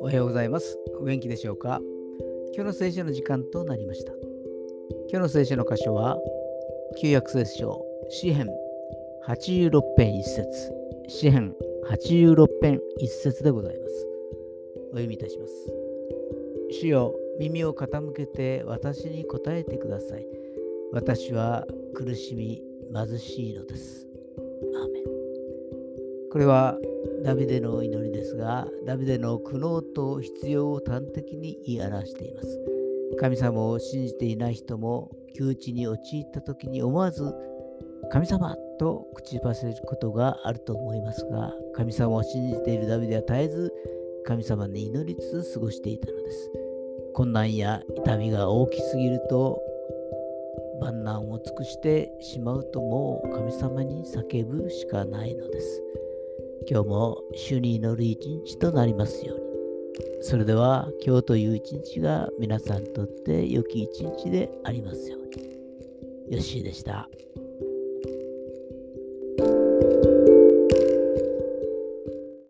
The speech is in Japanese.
おはようございます。お元気でしょうか？今日の聖書の時間となりました。今日の聖書の箇所は、旧約聖書、詩編86編1節詩編86編1節でございます。お読みいたします。主よ、耳を傾けて私に答えてください。私は苦しみ貧しいのです。アーメンこれはダビデの祈りですが、ダビデの苦悩と必要を端的に言い表しています。神様を信じていない人も窮地に陥った時に思わず神様と口ばせることがあると思いますが、神様を信じているダビデは絶えず神様に祈りつつ過ごしていたのです。困難や痛みが大きすぎると万難を尽くしてしまうともう神様に叫ぶしかないのです。今日も主に祈る一日となりますように。それでは今日という一日が皆さんにとって良き一日でありますように。よッしーでした。